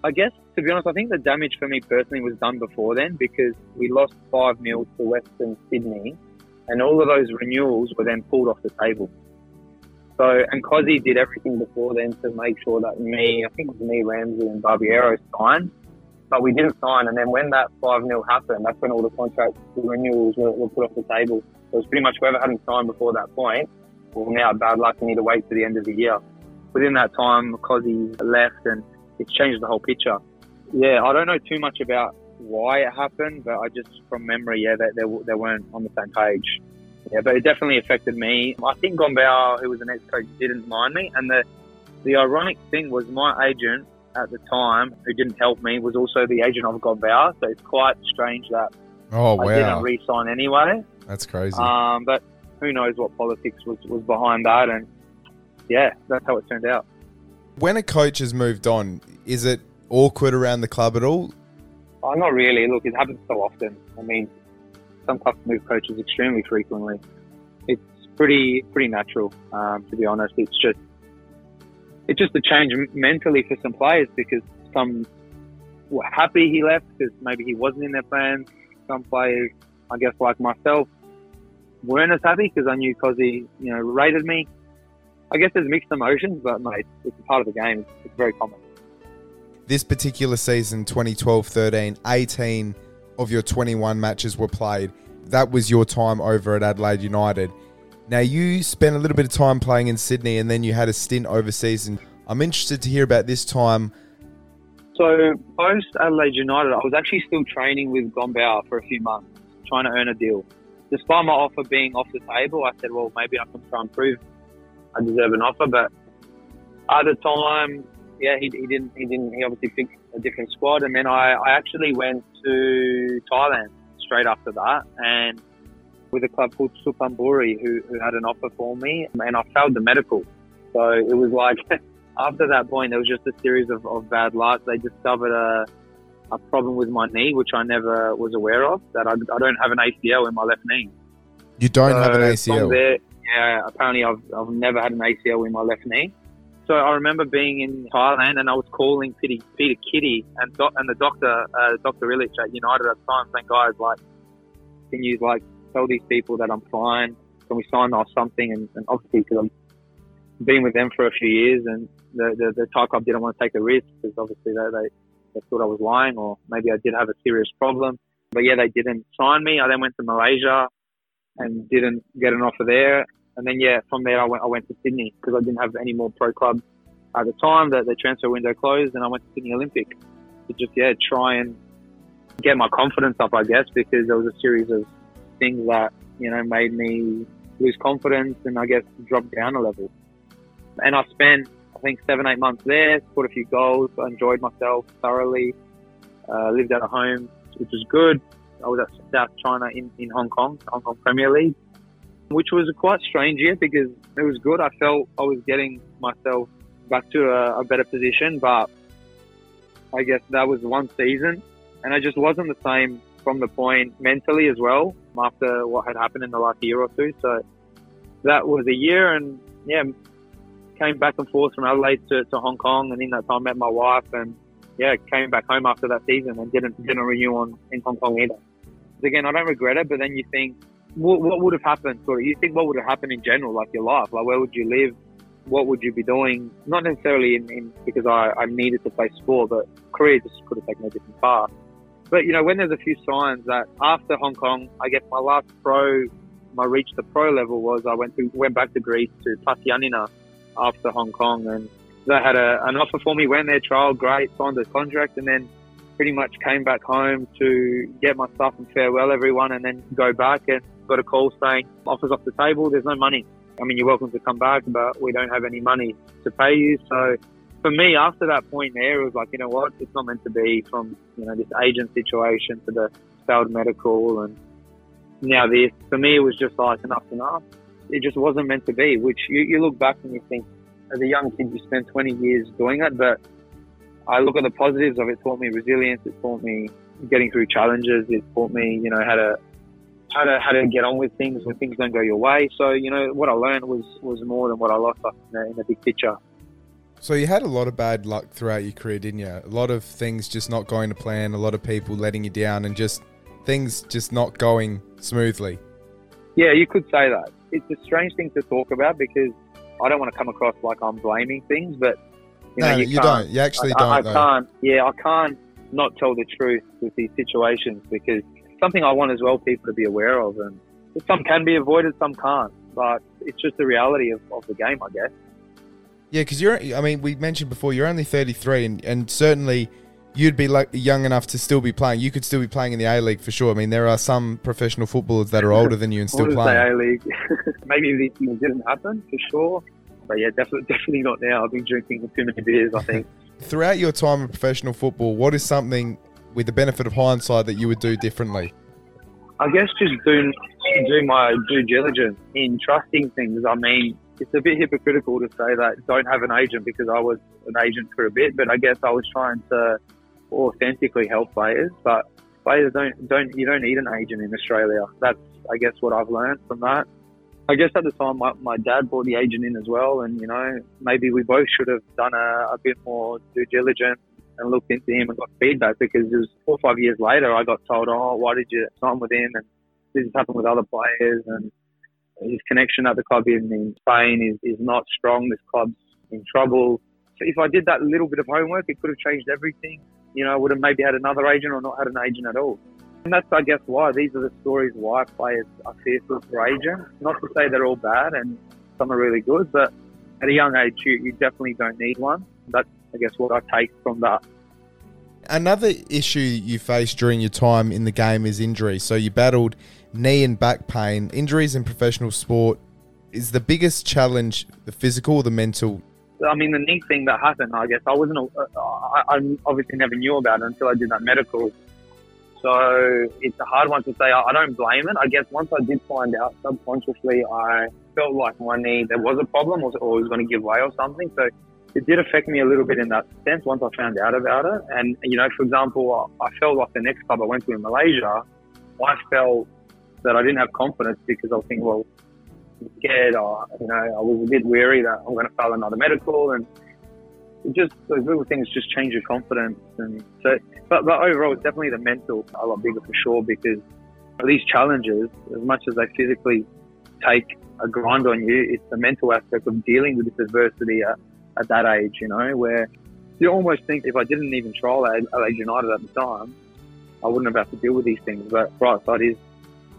I guess, to be honest, I think the damage for me personally was done before then because we lost 5 0 to Western Sydney and all of those renewals were then pulled off the table. So, and Cozzy did everything before then to make sure that me, I think it was me, Ramsey, and Barbiero signed, but we didn't sign. And then when that 5 0 happened, that's when all the contract the renewals were, were, put off the table. So it's pretty much whoever hadn't signed before that point, well, now bad luck and need to wait to the end of the year. Within that time, Cozzy left and it's changed the whole picture. Yeah, I don't know too much about why it happened, but I just from memory, yeah, they, they, they weren't on the same page. Yeah, but it definitely affected me. I think Gombau, who was the next coach, didn't mind me. And the the ironic thing was my agent at the time, who didn't help me, was also the agent of Gombau. So it's quite strange that
oh,
I
wow.
didn't re-sign anyway.
That's crazy.
Um, but who knows what politics was, was behind that. And yeah, that's how it turned out.
When a coach has moved on, is it awkward around the club at all?
Oh, not really. Look, it happens so often. I mean, some clubs move coaches extremely frequently. It's pretty pretty natural, um, to be honest. It's just it's just a change mentally for some players because some were happy he left because maybe he wasn't in their plans. Some players, I guess, like myself, weren't as happy because I knew Cosy, you know, rated me. I guess there's mixed emotions, but mate, it's part of the game. It's, very common.
This particular season, 2012 13, 18 of your 21 matches were played. That was your time over at Adelaide United. Now, you spent a little bit of time playing in Sydney and then you had a stint overseas. And I'm interested to hear about this time.
So, post Adelaide United, I was actually still training with Gombau for a few months, trying to earn a deal. despite my offer being off the table, I said, well, maybe I can try and prove I deserve an offer. But at the time, yeah, he, he didn't. He didn't. He obviously picked a different squad, and then I, I actually went to Thailand straight after that, and with a club called Suphanburi, who, who had an offer for me, and I failed the medical. So it was like [LAUGHS] after that point, there was just a series of, of bad luck. They discovered a a problem with my knee, which I never was aware of. That I, I don't have an ACL in my left knee.
You don't have an
So
ACL.
there, yeah, apparently I've, I've never had an ACL in my left knee. So I remember being in Thailand and I was calling Peter, Peter Kitty and and the doctor, uh, Dr. Illich at United at the time, saying, guys, like, can you like tell these people that I'm fine? Can we sign off something? And, and obviously, because I've been with them for a few years and the, the, the Thai club didn't want to take the risk because obviously they, they, they thought I was lying or maybe I did have a serious problem. But yeah, they didn't sign me. I then went to Malaysia and didn't get an offer there. And then yeah, from there I went I went to Sydney because I didn't have any more pro clubs at the time. The, the transfer window closed, and I went to Sydney Olympic to just yeah try and get my confidence up, I guess, because there was a series of things that you know made me lose confidence and I guess drop down a level. And I spent I think seven eight months there, scored a few goals, enjoyed myself thoroughly, uh, lived at a home, which was good. I was at South China in, in Hong Kong, Hong Kong Premier League, which was a quite strange year because it was good. I felt I was getting myself back to a, a better position, but I guess that was one season, and I just wasn't the same from the point mentally as well after what had happened in the last year or two. So that was a year, and yeah, came back and forth from Adelaide to, to Hong Kong, and in that time met my wife, and yeah, came back home after that season and didn't didn't renew on in Hong Kong either. Again, I don't regret it, but then you think, what, what would have happened? Sort of, you think what would have happened in general, like your life, like where would you live? What would you be doing? Not necessarily in, in because I, I needed to play sport, but career just could have taken a different path. But you know, when there's a few signs that after Hong Kong, I guess my last pro, my reach the pro level was I went to went back to Greece to PAS Giannina after Hong Kong, and they had a, an offer for me. Went there, trial, great, signed the contract, and then pretty much came back home to get my stuff and farewell everyone, and then go back and got a call saying offers off the table. There's no money. I mean, you're welcome to come back, but we don't have any money to pay you. So for me, after that point there, it was like, you know what, it's not meant to be from, you know, this agent situation to the failed medical and now this. For me, it was just like enough's enough. It just wasn't meant to be, which you, you look back and you think, as a young kid, you spend 20 years doing it, but I look at the positives of it. It taught me resilience. It taught me getting through challenges. It taught me, you know, how to how to how to get on with things when things don't go your way. So, you know, what I learned was was more than what I lost in the, in the big picture.
So you had a lot of bad luck throughout your career, didn't you? A lot of things just not going to plan, a lot of people letting you down, and just things just not going smoothly.
Yeah, you could say that. It's a strange thing to talk about because I don't want to come across like I'm blaming things, but you know,
No,
you,
you don't. You actually
I, I,
don't,
I
though.
can't. Yeah, I can't not tell the truth with these situations because something I want as well people to be aware of, and some can be avoided, some can't. But it's just the reality of, of the game, I guess.
Yeah, because you're. I mean, we mentioned before you're only 33, and, and certainly you'd be like young enough to still be playing. You could still be playing in the A League for sure. I mean, there are some professional footballers that are older than you and still playing.
A League. [LAUGHS] Maybe these things didn't happen for sure, but yeah, definitely, [LAUGHS] definitely not now. I've been drinking too many beers. I think. [LAUGHS]
Throughout your time in professional football, what is something with the benefit of hindsight that you would do differently?
I guess just doing do my due diligence in trusting things. I mean, it's a bit hypocritical to say that don't have an agent because I was an agent for a bit, but I guess I was trying to authentically help players. But players don't don't you don't need an agent in Australia. That's I guess what I've learned from that. I guess at the time my, my dad brought the agent in as well, and you know maybe we both should have done a, a bit more due diligence and looked into him and got feedback because it was four or five years later I got told, oh, why did you sign with him? And this has happened with other players, and his connection at the club in, in Spain is, is not strong. This club's in trouble. So if I did that little bit of homework, it could have changed everything. You know, I would have maybe had another agent or not had an agent at all. And that's, I guess, why these are the stories why players are fearful for agents. Not to say they're all bad and some are really good, but at a young age, you, you definitely don't need one. That's, I guess, what I take from that.
Another issue you faced during your time in the game is injury. So you battled knee and back pain. Injuries in professional sport is the biggest challenge the physical or the mental?
I mean, the knee thing that happened, I guess I wasn't, I, I obviously never knew about it until I did that medical. So it's a hard one to say. I, don't blame it. I guess once I did find out subconsciously, I felt like my knee, there was a problem or, it was going to give way or something. So it did affect me a little bit in that sense once I found out about it. And, you know, for example, I felt like the next club I went to in Malaysia, I felt that I didn't have confidence because I was thinking, well, I'm scared or, you know, I was a bit weary that I'm going to fail another medical and just, those little things just change your confidence. And so, but, but overall, it's definitely the mental a lot bigger for sure because these challenges, as much as they physically take a grind on you, it's the mental aspect of dealing with this adversity at, at that age, you know, where you almost think if I didn't even trial at Adelaide United at the time, I wouldn't have had to deal with these things. But right side is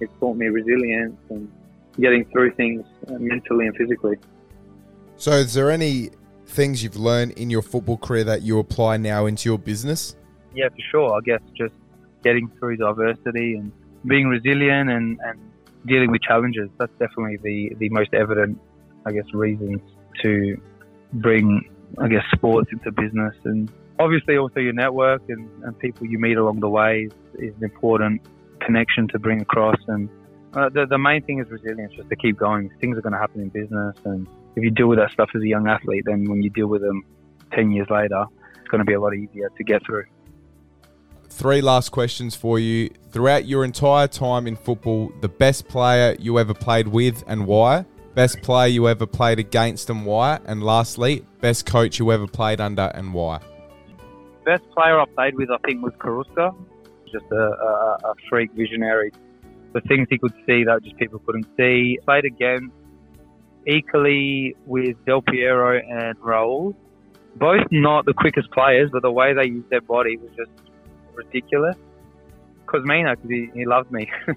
it's taught me resilience and getting through things mentally and physically.
So, is there any things you've learned in your football career that you apply now into your business?
Yeah, for sure. I guess just getting through diversity and being resilient and, and dealing with challenges. That's definitely the, the most evident, I guess, reasons to bring, I guess, sports into business. And obviously, also your network and, and people you meet along the way is, is an important connection to bring across. And uh, the, the main thing is resilience, just to keep going. Things are going to happen in business. And if you deal with that stuff as a young athlete, then when you deal with them 10 years later, it's going to be a lot easier to get through.
Three last questions for you. Throughout your entire time in football, the best player you ever played with and why? Best player you ever played against and why? And lastly, best coach you ever played under and why?
Best player I played with, I think, was Carrusca. Just a, a, a freak visionary. The things he could see that just people couldn't see. Played against equally with Del Piero and Raul. Both not the quickest players, but the way they used their body was just ridiculous. Kosmina, because he, he loved me. [LAUGHS]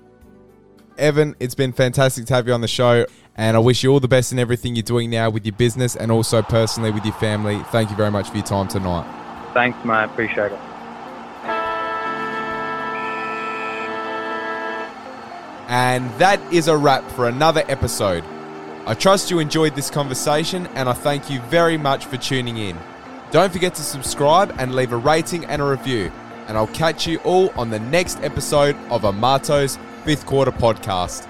Evan, it's been fantastic to have you on the show, and I wish you all the best in everything you're doing now with your business and also personally with your family. Thank you very much for your time tonight.
Thanks, mate. Appreciate it.
And that is a wrap for another episode. I trust you enjoyed this conversation, and I thank you very much for tuning in. Don't forget to subscribe and leave a rating and a review. And I'll catch you all on the next episode of Amato's fifth quarter podcast.